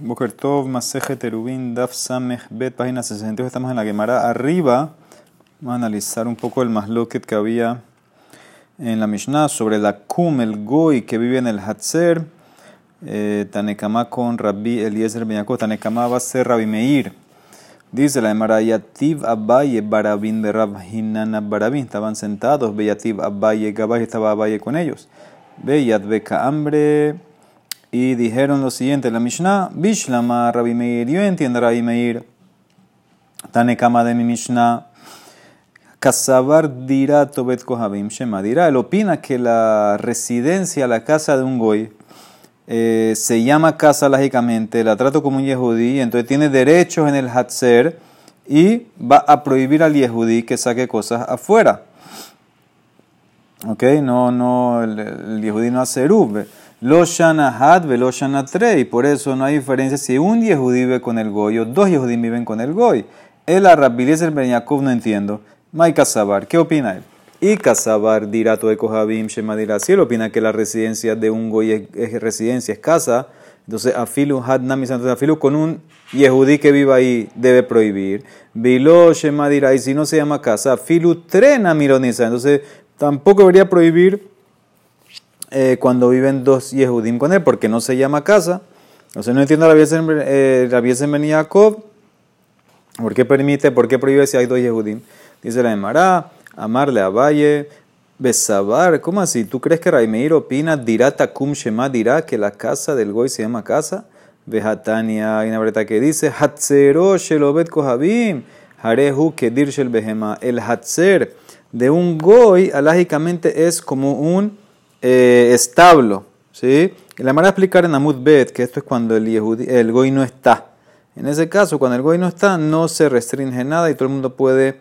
Boker Tov, Maseje Terubin, Daf Samech Bet, página 62. Estamos en la Gemara. Arriba, vamos a analizar un poco el masloket que había en la Mishnah sobre la Kum, el Goy que vive en el Hatzer. Eh, con Rabbi Eliezer Benyakov. Tanekama va a ser Rabbi Meir. Dice la Gemara, Yativ Abaye Barabin de Barabin. Estaban sentados. Beyativ Abaye Gabay estaba Abaye con ellos. Beyat Beka Hambre y dijeron lo siguiente, la Mishnah, Bishlama Rabbi Meir, yo entiendo Rabbi Meir, Tanekama de mi Mishnah, Kasabar dirá Tobet Kohabim Shema dirá, él opina que la residencia, la casa de un goy, eh, se llama casa lógicamente, la trato como un yehudí, entonces tiene derechos en el Hatzer y va a prohibir al yehudí que saque cosas afuera. Ok, no, no, el, yehudí no hace rub. Lo shana had lo shana trei. Por eso no hay diferencia si un yehudí vive con el goy o dos yehudí viven con el goy. El arabiliz el ben no entiendo. Mai Kasabar, ¿qué opina él? Y Kasabar dirá todo Kohabim Shema dirá. Si él opina que la residencia de un goy es, es residencia, es casa, entonces afilu had nami entonces afilu con un yehudí que viva ahí debe prohibir. Vilo Shema dirá. Y si no se llama casa, afilu trena mironiza. Entonces tampoco debería prohibir eh, cuando viven dos Yehudim con él, porque no se llama casa. Entonces no entiendo la Biesen Ben Yaakov. ¿Por qué permite, por qué prohíbe si hay dos Yehudim? Dice la Emara, amarle a Valle, besabar. ¿Cómo así? ¿Tú crees que Raimeir opina, dirá takum shema, dirá que la casa del Goy se llama casa? Vejatania, hay una verdad que dice, hatzero shelobet kohabim, harehu kedir shel behema. El hatzer de un Goy, alágicamente, es como un eh, establo. ¿sí? Y la manera de explicar en Amud Bet que esto es cuando el, Yehudi, el Goy no está. En ese caso, cuando el Goy no está, no se restringe nada y todo el mundo puede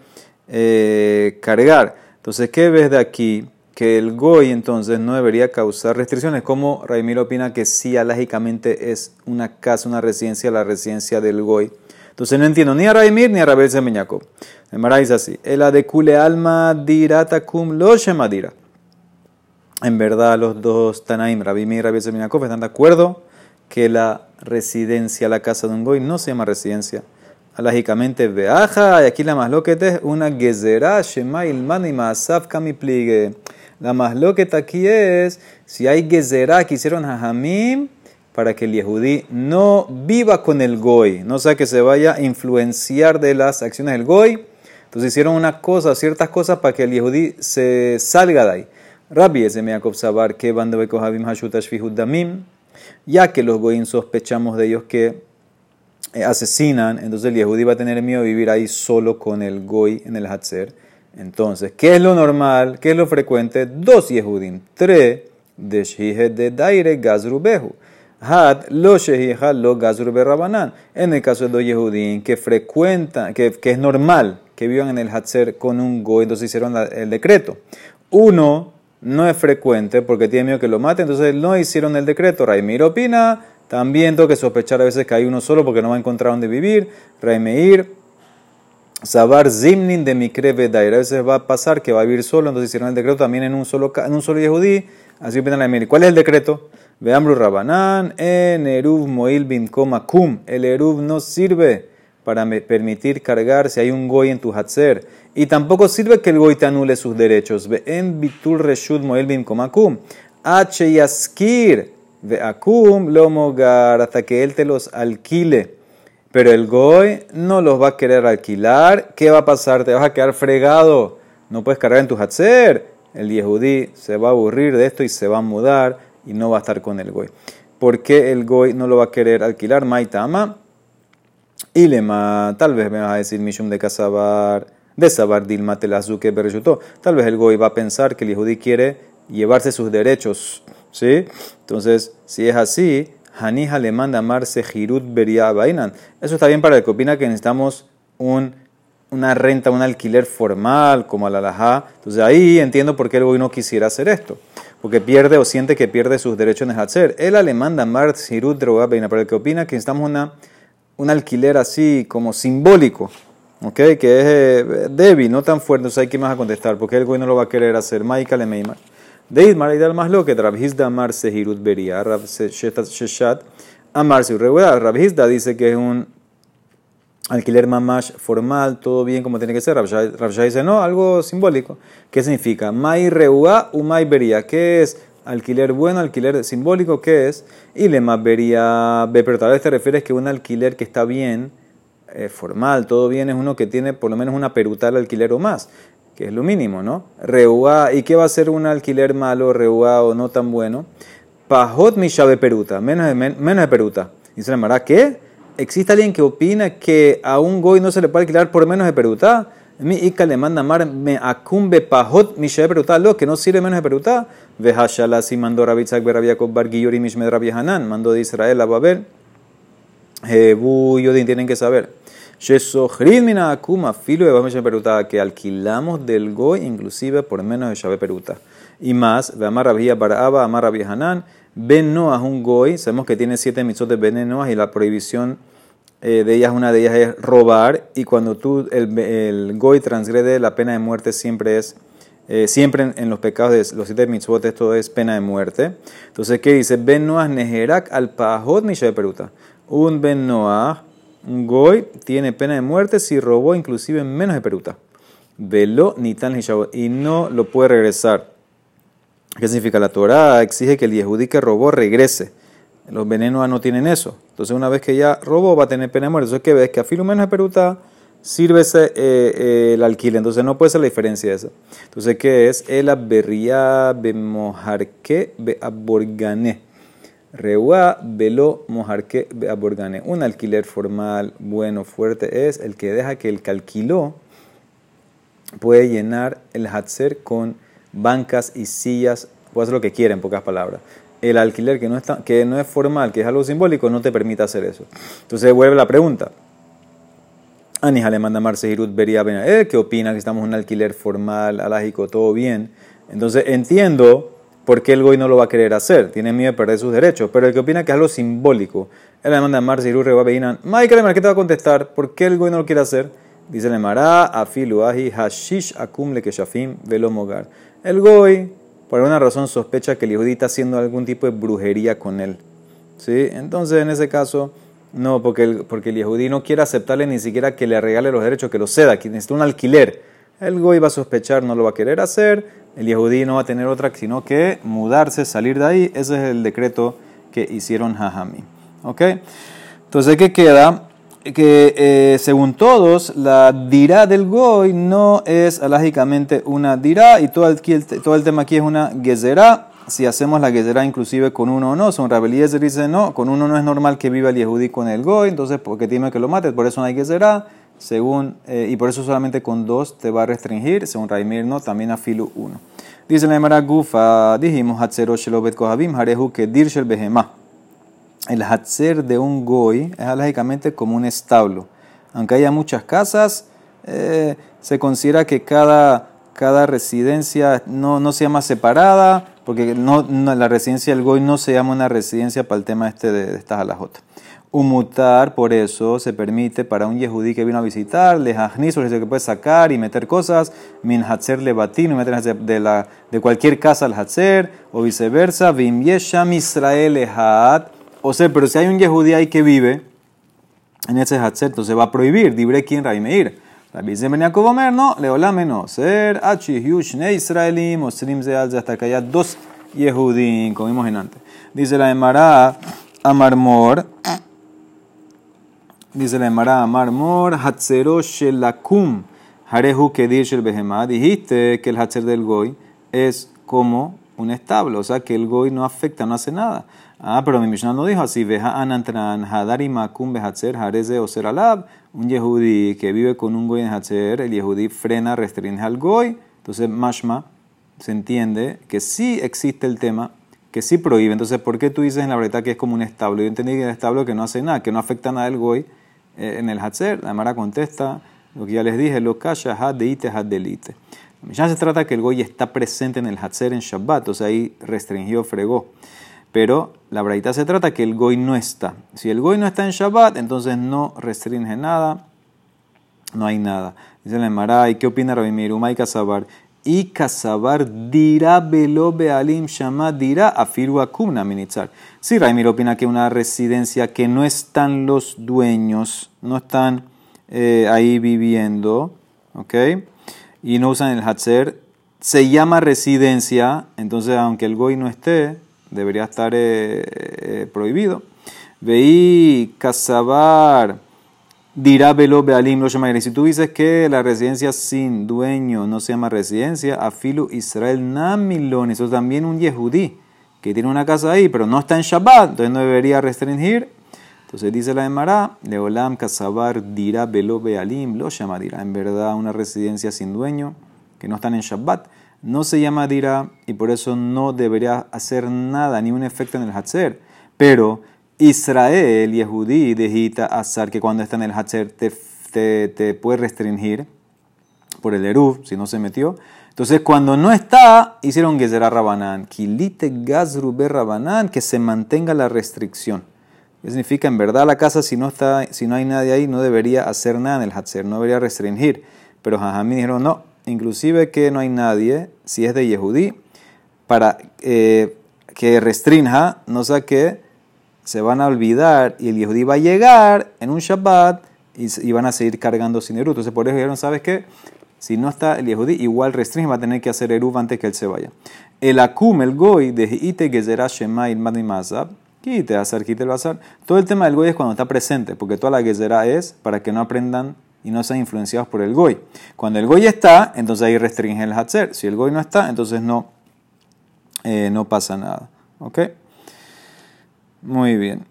eh, cargar. Entonces, ¿qué ves de aquí? Que el Goy entonces no debería causar restricciones. Como Raimir opina que sí, alágicamente es una casa, una residencia, la residencia del Goy. Entonces no entiendo ni a Raimir ni a Rabel Semeñaco. El Mara dice así: El adecule alma diratakum lo shemadira. En verdad, los dos Tanaim, Rabbi Meir y Rabbi Seminakov, están de acuerdo que la residencia, la casa de un goy, no se llama residencia. Alágicamente, veaja, y aquí la masloqueta es una gezerá, shema ilman y maasaf kamipligue. La masloqueta aquí es si hay gezerá que hicieron hajamim para que el yehudí no viva con el goy, no sea que se vaya a influenciar de las acciones del goy. Entonces hicieron una cosa, ciertas cosas para que el yehudí se salga de ahí. Rabbi sabar que Hashutash ya que los goyim sospechamos de ellos que eh, asesinan, entonces el Yehudi va a tener miedo de vivir ahí solo con el goy en el Hatzer. Entonces, ¿qué es lo normal? ¿Qué es lo frecuente? Dos Yehudim, tres de de Daire Gazrubehu. Had lo Shehija lo Gazrube Rabanan. En el caso de dos Yehudim que frecuentan, que, que es normal que vivan en el Hatzer con un goy, entonces hicieron el decreto. Uno no es frecuente porque tiene miedo que lo mate, entonces no hicieron el decreto. Raimir opina, también tengo que sospechar a veces que hay uno solo porque no va a encontrar dónde vivir. Raimeir, Sabar Zimnin de Dair, a veces va a pasar que va a vivir solo, entonces hicieron el decreto también en un solo, en un solo Yehudí, así opina Raimir. ¿Cuál es el decreto? Veamru Rabanán, en Eruv Moil Kum, el Eruv no sirve para permitir cargar si hay un goy en tu hatzer. Y tampoco sirve que el goy te anule sus derechos. Ve en bitul reshud moel bim komakum. H yaskir ve akum lomogar hasta que él te los alquile. Pero el goy no los va a querer alquilar. ¿Qué va a pasar? Te vas a quedar fregado. No puedes cargar en tu hatzer. El yehudí se va a aburrir de esto y se va a mudar y no va a estar con el goy. ¿Por qué el goy no lo va a querer alquilar? Maitama. Y lema, tal vez me vas a decir Mishum de Casabar, de Sabar Dilma Telazuke. Tal vez el Goy va a pensar que el Yehudi quiere llevarse sus derechos. ¿Sí? Entonces, si es así, Hanija le manda amarse Jirut Beria Bainan. Eso está bien para el que opina que necesitamos un, una renta, un alquiler formal, como al alajá. Entonces ahí entiendo por qué el Goy no quisiera hacer esto. Porque pierde o siente que pierde sus derechos en el Hatzer. Él le manda amar Jirut Bainan. Para el que opina que necesitamos una un alquiler así como simbólico, ¿ok? Que es eh, débil, no tan fuerte, entonces hay que más a contestar, porque el güey no lo va a querer hacer. Maika le De Ismar y más lo que Rabhizda Amar Sehirut Beria, Rav Sheshat Amarse regular. Rabhizda dice que es un alquiler mamash formal, todo bien como tiene que ser. Rabshah dice no, algo simbólico. ¿Qué significa? Mai reua umai beria. ¿Qué es alquiler bueno, alquiler simbólico? ¿Qué es? Y le más vería pero tal vez te refieres que un alquiler que está bien, eh, formal, todo bien, es uno que tiene por lo menos una perutal alquiler o más, que es lo mínimo, ¿no? Reua, ¿y qué va a ser un alquiler malo, reua o no tan bueno? Pajot mi peruta, menos de, menos de peruta. Dice la Mara, ¿qué? ¿Existe alguien que opina que a un goy no se le puede alquilar por menos de peruta? Mi Ika le manda mar me acumbe pajot mi peruta, lo que no sirve menos de peruta. Vejashala si mandó Rabitzak Berabiakov Barguillori Mishmed Hanan, mandó de Israel a Babel. Jebu tienen que saber. Mina akuma filo de peruta, que alquilamos del goy inclusive por menos de Shabe peruta. Y más, ve amar Rabia Baraba, amar Rabia Hanan. Ben Noah un goy, sabemos que tiene siete mitzvot de Ben y la prohibición eh, de ellas, una de ellas es robar, y cuando tú, el, el goy transgrede la pena de muerte siempre es, eh, siempre en, los pecados de los siete mitzvot esto es pena de muerte. Entonces, ¿qué dice? Ben Noah negerak al pahot de peruta. Un Ben Noah, un goy, tiene pena de muerte si robó inclusive menos de peruta. Velo ni tan y no lo puede regresar. ¿Qué significa? La Torah exige que el Yehudí que robó regrese. Los venenos no tienen eso. Entonces, una vez que ya robó, va a tener pena de muerte. Entonces, ¿qué ves? Que a filo menos de peruta sirve ese, eh, eh, el alquiler. Entonces, no puede ser la diferencia eso. Entonces, ¿qué es? El aberría bemojarque beaborgané. Reua velo mojarque beaborgané. Un alquiler formal, bueno, fuerte, es el que deja que el que alquiló puede llenar el hatzer con bancas y sillas, puede hacer lo que quiera en pocas palabras. El alquiler que no, está, que no es formal, que es algo simbólico, no te permite hacer eso. Entonces vuelve la pregunta. Anija le manda Marce Hirut Beria eh, ¿qué opina que estamos en un alquiler formal, alágico, todo bien? Entonces entiendo por qué el goy no lo va a querer hacer, tiene miedo de perder sus derechos, pero el que opina que es algo simbólico, él le manda Marce Hirut Reba Beinan, Michael, ¿qué te va a contestar? ¿Por qué el goy no lo quiere hacer? Dice le Mará, Afilu Ahi, Hashish Akum Le Keshafim Velo Mogar. El Goy, por alguna razón, sospecha que el Yehudí está haciendo algún tipo de brujería con él. ¿Sí? Entonces, en ese caso, no, porque el, porque el Yehudí no quiere aceptarle ni siquiera que le regale los derechos, que lo ceda, que necesita un alquiler. El Goy va a sospechar, no lo va a querer hacer. El Yehudí no va a tener otra, sino que mudarse, salir de ahí. Ese es el decreto que hicieron Jajami. ¿Ok? Entonces, ¿qué queda? que eh, según todos, la dirá del goy no es alágicamente una dirá y todo el, todo el tema aquí es una gezerá. Si hacemos la gezerá inclusive con uno o no, son Rabeliezer dice no, con uno no es normal que viva el yehudí con el goy, entonces porque tiene que lo mate, por eso no hay gezerá, según, eh, y por eso solamente con dos te va a restringir, según Raimir no, también a filu uno. Dice la Emara Gufa, dijimos, Hatzero Shelobet Kohabim, Harehu Kedir Shel Behemah el hatzer de un goy es lógicamente como un establo. Aunque haya muchas casas, eh, se considera que cada, cada residencia no, no, se llama separada, porque no, la residencia del goy no se llama una residencia para el tema este de, estas alajotas. Umutar, por eso, se permite para un yehudí que vino a visitar, le es que puede sacar y meter cosas, min hatzer le batin, meter de, la, de cualquier casa al hatzer, o viceversa, vim yesham Israel hat o sea, pero si hay un yehudí ahí que vive en ese Hatzer, entonces va a prohibir, dibre quien Raimeir. Rabbi se venía a comer, no, leolame no. Ser achi ne israelim, osrim zeal, hasta que haya dos yehudim, como vimos en antes. Dice la Emara Amarmor, dice la Emara Amarmor, Hatzero shelakum, harehu kedir shel behemah. Dijiste que el Hatzer del Goy es como un establo, o sea que el Goy no afecta, no hace nada. Ah, pero mi Mishnah no dijo así. Veja anantran hadari makum behatzer hareze o alab. Un yehudi que vive con un goy en hatzer, el yehudi frena, restringe al goy. Entonces, mashma, se entiende que sí existe el tema, que sí prohíbe. Entonces, ¿por qué tú dices en la verdad que es como un establo? Yo entendí que el establo que no hace nada, que no afecta nada al goy eh, en el hatzer. La Mara contesta lo que ya les dije, lo kasha had deite had delite. Ya se trata que el goy está presente en el hatzer en Shabbat, o ahí restringió, fregó. Pero la braita se trata que el goy no está. Si el goy no está en Shabbat, entonces no restringe nada, no hay nada. Dice la Emara, ¿y qué opina Rabbi Mirumay Kasabar? y casabar dirá velo bealim shama dirá afiru akumna minitzar. Sí, Raimir opina que una residencia que no están los dueños, no están eh, ahí viviendo, ¿ok? Y no usan el hatzer, se llama residencia, entonces aunque el goy no esté, debería estar eh, eh, prohibido. Veí casabar dirá velo bealim lo Si tú dices que la residencia sin dueño no se llama residencia, afilu Israel namilón, eso es también un yehudí que tiene una casa ahí, pero no está en Shabbat, entonces no debería restringir. Entonces dice la Emara, Leolam Kasabar dirá velo bealim lo llama. En verdad, una residencia sin dueño que no están en Shabbat no se llama dirá y por eso no debería hacer nada, ni un efecto en el Hatzer. Pero Israel, Yehudí, Dejita, Azar, que cuando está en el Hatzer te, te, puede restringir por el Eruv, si no se metió. Entonces, cuando no está, hicieron Gezerá Rabanán. Kilite Gazrube Rabanán, que se mantenga la restricción. ¿Qué significa? En verdad, la casa, si no, está, si no hay nadie ahí, no debería hacer nada en el Hatzer, no debería restringir. Pero Jajamí dijeron, no, inclusive que no hay nadie, si es de Yehudí, para eh, que restrinja, no sé qué se van a olvidar y el Yehudí va a llegar en un Shabbat y, van a seguir cargando sin Eruv. Entonces, por eso dijeron, ¿sabes qué? Si no está el Yehudí, igual restringe, va a tener que hacer Eruv antes que él se vaya. El Akum, el Goy, de Ite Gezerah Shema Ilmad Mazab, quite hacer, quite el bazar. Todo el tema del Goy es cuando está presente, porque toda la Gezerah es para que no aprendan y no sean influenciados por el Goy. Cuando el Goy está, entonces ahí restringe el Hatzer. Si el Goy no está, entonces no, eh, no pasa nada. ¿Ok? Muy bien.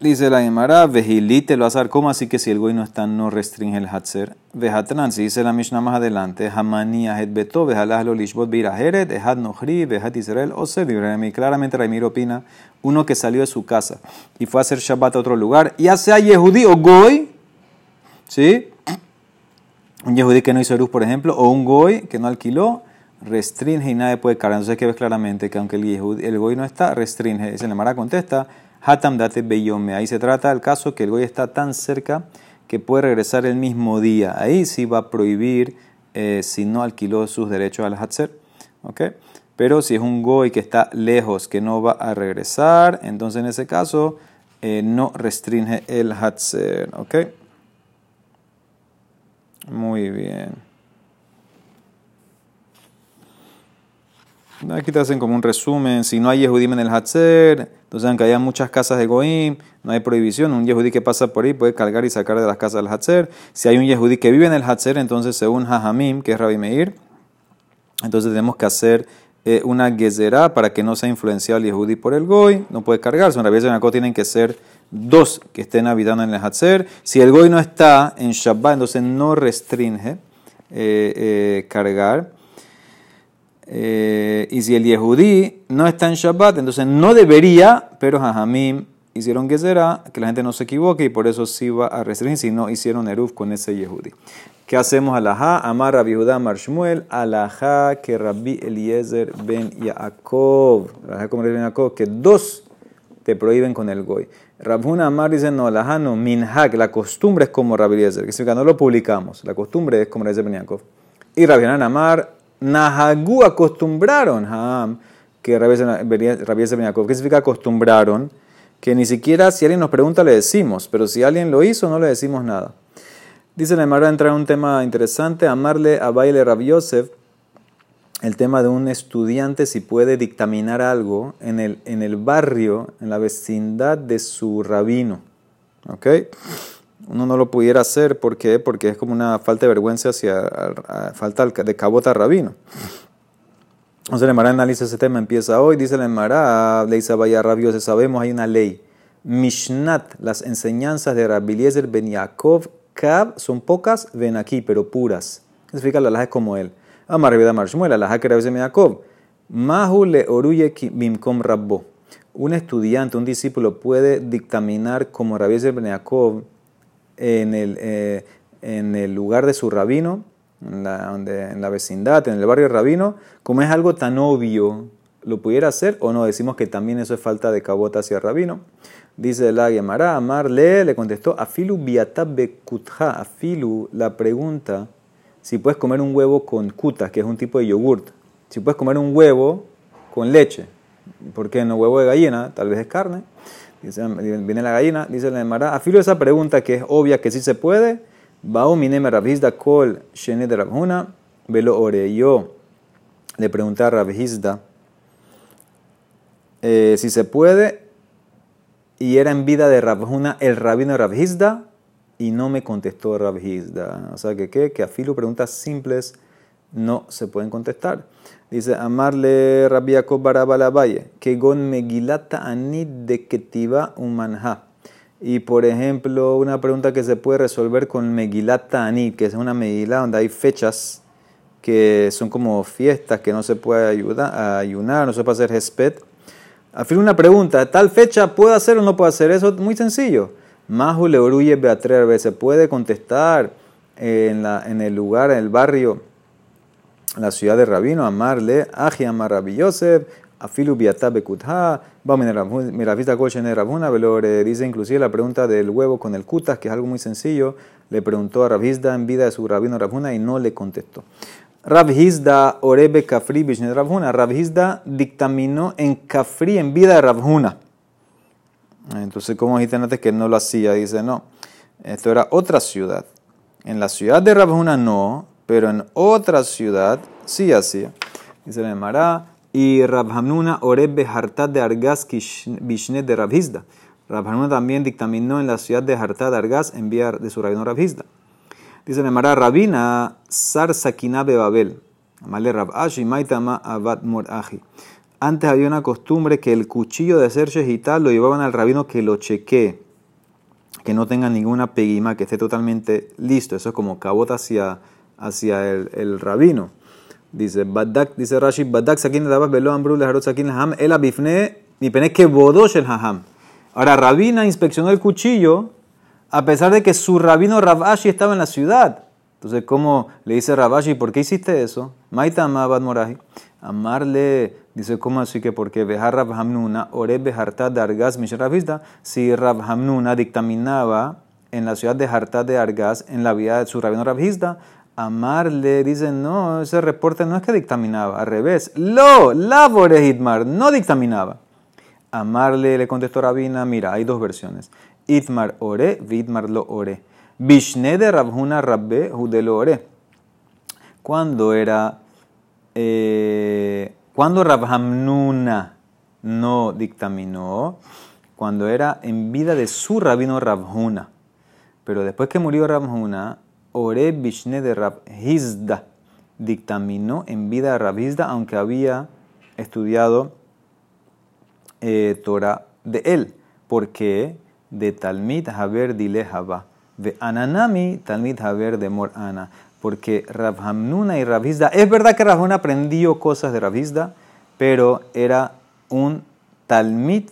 Dice la Gemara, vejilite lo azar, ¿cómo así que si el goy no está, no restringe el hatzer? Vejatran, si dice la Mishnah más adelante, hamani ahet beto, lo lishbot viraheret, ehat nohri, vejat israel, o se Claramente Raimir opina, uno que salió de su casa y fue a hacer Shabbat a otro lugar, ya sea yehudí o goy, ¿sí? Un yehudí que no hizo luz, por ejemplo, o un goy que no alquiló, restringe y nadie puede cargar. Entonces, que ves claramente que aunque el, el goy no está, restringe. Dice, la Mara contesta, Hatam date beyome. Ahí se trata del caso que el goy está tan cerca que puede regresar el mismo día. Ahí sí va a prohibir eh, si no alquiló sus derechos al Hatzer. ¿Okay? Pero si es un goy que está lejos, que no va a regresar, entonces en ese caso eh, no restringe el Hatzer. ¿Ok? Muy bien. Aquí te hacen como un resumen. Si no hay Yehudim en el Hatzer, entonces aunque haya muchas casas de Goim, no hay prohibición. Un Yehudí que pasa por ahí puede cargar y sacar de las casas del Hatzer. Si hay un Yehudí que vive en el Hatzer, entonces según Jajamim, que es Rabbi Meir, entonces tenemos que hacer eh, una gezerá para que no sea influenciado el Yehudí por el Goy. No puede cargarse. En Rabbi Yanakot tienen que ser dos que estén habitando en el Hatzer. Si el Goy no está en Shabbat, entonces no restringe eh, eh, cargar. Eh, y si el Yehudí no está en Shabbat, entonces no debería, pero Jajamim hicieron que será, que la gente no se equivoque y por eso sí va a restringir si no hicieron Eruf con ese Yehudí. ¿Qué hacemos? Alajá, Amar Rabbi Judá Marshmuel, Alajá que Rabbi Eliezer ben Yaakov, Alajá como ben Yaakov, que dos te prohíben con el Goy. Rabhuna Amar dice, no, Alajá no, Minhak, la costumbre es como Rabbi Eliezer, que significa no lo publicamos, la costumbre es como Rabbi Yaakov. Y Rabbi Amar, Nahagu acostumbraron, que Rabbi Yaakov, ¿qué significa acostumbraron? Que ni siquiera si alguien nos pregunta le decimos, pero si alguien lo hizo no le decimos nada. Dice la Emara entrar en un tema interesante, amarle a baile Rabbi Yosef, el tema de un estudiante si puede dictaminar algo en el, en el barrio, en la vecindad de su rabino. ¿Ok? uno no lo pudiera hacer. ¿Por qué? Porque es como una falta de vergüenza hacia falta de cabota rabino. Entonces el Emara analiza ese tema, empieza hoy, dice el Emara, ley Sabaya Rabiose, sabemos hay una ley. Mishnat, las enseñanzas de Rabbi Ben Yaakov, Kab, son pocas, ven aquí, pero puras. significa la laja como él. Amar Rebeda Marshmuel, la Ben Yaakov. Mahu le oruye bimkom rabbo. Un estudiante, un discípulo puede dictaminar como Rabbi Ben Yaakov en el, eh, en el lugar de su rabino, en la, donde, en la vecindad, en el barrio rabino, como es algo tan obvio, ¿lo pudiera hacer o no? Decimos que también eso es falta de cabota hacia el rabino. Dice la Gemara, Amarle le contestó, Afilu biatab bekutja, Afilu, la pregunta, si puedes comer un huevo con kutas, que es un tipo de yogurt, si puedes comer un huevo con leche, ¿por qué no huevo de gallina? Tal vez es carne. Viene la gallina, dice la Emara, afilo esa pregunta que es obvia que sí se puede, kol shene de velo le pregunté a Rabhizda eh, si se puede, y era en vida de Rabhuna el rabino de Rabhizda, y no me contestó Rabhizda. O sea que, ¿qué? Que afilo preguntas simples no se pueden contestar. Dice, amarle Rabbi Jacob Valle, que gon megilata anid de ketiva umanha. Y por ejemplo, una pregunta que se puede resolver con Megilat Ta'anit, que es una Megilá donde hay fechas que son como fiestas que no se puede ayudar, a ayunar, no se puede hacer hesped. Al fin una pregunta, ¿tal fecha puede hacer o no puede hacer? Eso es muy sencillo. Mahu le oruye beatrer, se puede contestar en, la, en el lugar, en el barrio, en la ciudad de Rabino, amarle, Aji amar Rabbi Yosef, afilu biatá bekutha, mira vista de Rabuna, dice inclusive la pregunta del huevo con el kutas, que es algo muy sencillo, le preguntó a Rabhizda en vida de su rabino Rabuna y no le contestó. Rabhizda orebe kafri bishne Rabuna, Rabhizda dictaminó en kafri en vida de Rabuna. Entonces, ¿cómo dijiste antes que no lo hacía? Dice, no, esto era otra ciudad. En la ciudad de Rabuna no, pero en otra ciudad sí hacía. Dice la Mará, y Rabhamnuna Oreb Behartat de Argas Bishne de Rabhizda. Rabhamnuna también dictaminó en la ciudad de Hartat de Argas enviar de su rabino Rabhizda. Dice Nemara Rabina Sar Sakina Babel. Amale Rabashi Maitama Abad Moraji. Antes había una costumbre que el cuchillo de hacer shehitá lo llevaban al rabino que lo chequee, que no tenga ninguna peguima, que esté totalmente listo. Eso es como cabota hacia, hacia el, el rabino. Dice, Badak, dice Rashi, Badak sakin dabas velo ambru leharot sakin ham, el abifne mi pene que bodosh el haham. Ahora, Rabina inspeccionó el cuchillo a pesar de que su rabino Rabashi estaba en la ciudad. Entonces, ¿cómo le dice Rabashi, por qué hiciste eso? Maita amabad moraji. Amarle, dice, ¿cómo así que porque Bejar Rabhamnuna, Ore Bejartad de Argas Misharavista, si Rabhamnuna dictaminaba en la ciudad de Hartad de Argas, en la vida de su rabino Rabhizda, Amarle dice, no, ese reporte no es que dictaminaba, al revés. Lo, labore hitmar, no dictaminaba. Amarle le contestó Rabina, mira, hay dos versiones. Itmar ore, vidmar lo ore. Bishne de Rabhuna Rabbe, lo ore. Cuando era, eh, cuando Rabhamnuna no dictaminó, cuando era en vida de su rabino Rabhuna. Pero después que murió Rabhuna, Ore Bishne de Rabhizda dictaminó en vida de Rabhizda, aunque había estudiado eh, Torah de él, porque de Talmid Haber Dilehaba, de Ananami Talmid Haber de Morana, porque Rabhamnuna y Rabhizda, es verdad que Rabhamnuna aprendió cosas de Rabhizda, pero era un Talmid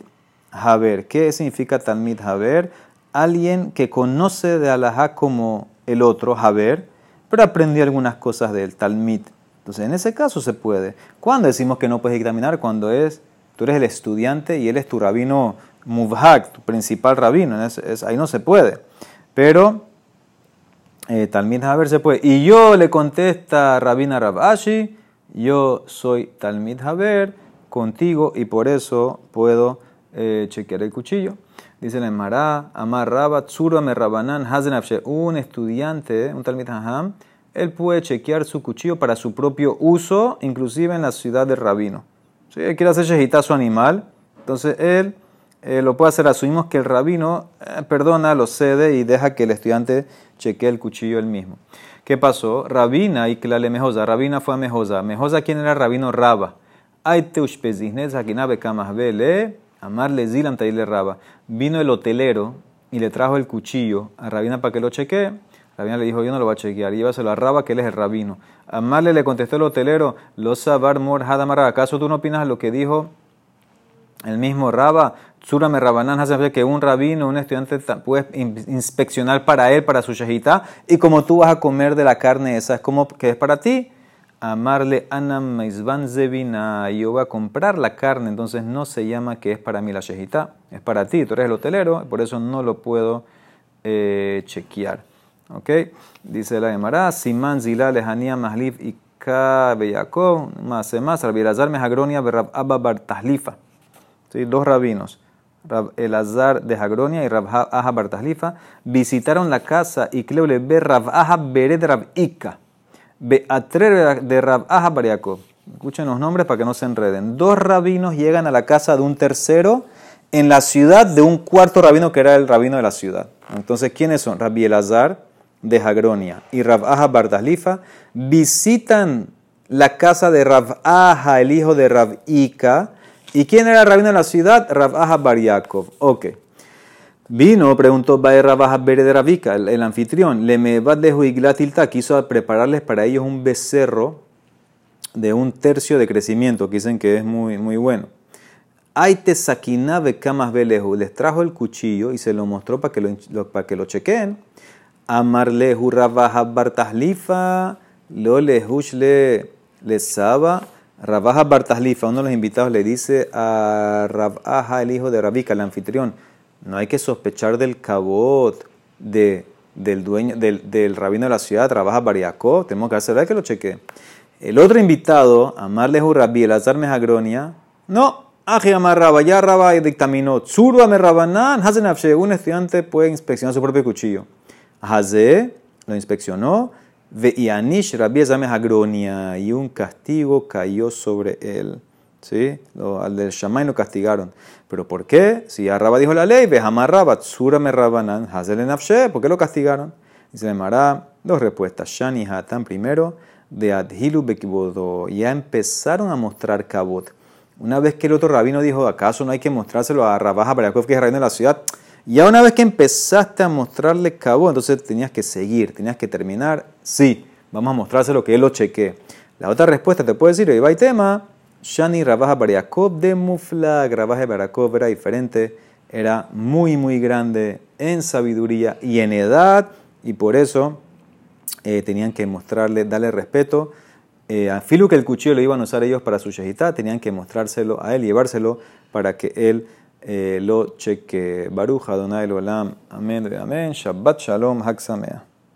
Haber. ¿Qué significa Talmid Haber? Alguien que conoce de Alajá como el otro, Javer, pero aprendió algunas cosas del Talmud. Entonces, en ese caso se puede. ¿Cuándo decimos que no puedes examinar? Cuando es, tú eres el estudiante y él es tu rabino Muvhak, tu principal rabino. ahí no se puede. Pero eh, Talmud Haber se puede. Y yo le contesta a Rabina Rabashi, yo soy Talmud Haber contigo y por eso puedo eh, chequear el cuchillo. Dice la Emara, Amar Rabat, Surame Rabanan, un estudiante, un Talmid Haham, él puede chequear su cuchillo para su propio uso, inclusive en la ciudad del rabino. Si él quiere hacer shejitá su animal, entonces él eh, lo puede hacer. Asumimos que el rabino eh, perdona, lo cede y deja que el estudiante chequee el cuchillo él mismo. ¿Qué pasó? Rabina y Klale Mejosa. Rabina fue a Mejosa. Mejosa, ¿quién era rabino? Raba. Aiteushpeziznet, Sakinabe Kamahbele. Amarle Zilam Raba. Vino el hotelero y le trajo el cuchillo a Rabina para que lo chequee. Rabina le dijo, yo no lo voy a chequear, llévaselo a Raba, que él es el rabino. Amarle le contestó el hotelero, lo sabar mor. ¿Acaso tú no opinas lo que dijo el mismo Raba? Surame Rabanán hace que un rabino, un estudiante puede inspeccionar para él, para su shahita, y como tú vas a comer de la carne esa, es como que es para ti amarle anam maizvan zevina, yo voy a comprar la carne, entonces no se llama que es para mí la shejita, es para ti, tú eres el hotelero, por eso no lo puedo eh, chequear. ¿Ok? Dice la Gemara, Simán Zilá Lejanía Mahlif y Beyakov, más más, Rabbi Elazar Mejagronia Rab Abba Bartahlifa. ¿Sí? Dos rabinos, Rab Elazar de Jagronia y Rab Aha Bartahlifa, visitaron la casa y Cleule be Rab Aha Bered Rab Ika, Beatrer de Rab Aha Bariakov. Escuchen los nombres para que no se enreden. Dos rabinos llegan a la casa de un tercero en la ciudad de un cuarto rabino que era el rabino de la ciudad. Entonces, ¿quiénes son? Rabbi Elazar de Jagronia y Rab Aha Bardalifa visitan la casa de Rab Aha, el hijo de Rab Ika. ¿Y quién era el rabino de la ciudad? Rab Aha Bar Ok. Vino, preguntó Bae Rab Aha Bere de el, anfitrión. Le me de quiso prepararles para ellos un becerro de un tercio de crecimiento, que dicen que es muy, muy bueno. Aite sakinabe kamas belehu. Les trajo el cuchillo y se lo mostró para que lo, para que lo chequeen. Amarlehu rabaja bartahlifa, lo lehush le, le saba. Rabaja bartahlifa, uno de los invitados le dice a Rabaja, el hijo de Rabika, el anfitrión, no hay que sospechar del cabot de, del dueño, del, del rabino de la ciudad, trabaja Bariacó, tenemos que hacer que lo chequee. El otro invitado, Amarle Rabbi, el azar Mejagronia, no, Aji Amarraba, ya Raba y dictaminó, Tzuru Amerrabanan, Hazen un estudiante puede inspeccionar su propio cuchillo. Haze lo inspeccionó, y un castigo cayó sobre él. ¿Sí? Al del Shamay lo castigaron. ¿Pero por qué? Si Arraba dijo la ley, ve Hamarraba, Tzura Merrabanan, Hazel ¿por qué lo castigaron? Dice Mará, dos respuestas. Shani Hatan primero, de Adhilu Bekibodo. Ya empezaron a mostrar Kabot. Una vez que el otro rabino dijo, ¿acaso no hay que mostrárselo a Rabaja Barakov, que es el rabino de la ciudad? Ya una vez que empezaste a mostrarle cabo, entonces tenías que seguir, tenías que terminar. Sí, vamos a mostrárselo que él lo chequee. La otra respuesta te puede decir, hay tema, Shani Rabaja Bariakov de Mufla, Rabaja Barakov era diferente, era muy, muy grande en sabiduría y en edad, y por eso eh, tenían que mostrarle, darle respeto. Eh, a Filu que el cuchillo lo iban a usar ellos para su shejitá, tenían que mostrárselo a él, llevárselo para que él lo cheque. Baruja, Adonai Olam. Amén, amén. Shabbat Shalom, Hak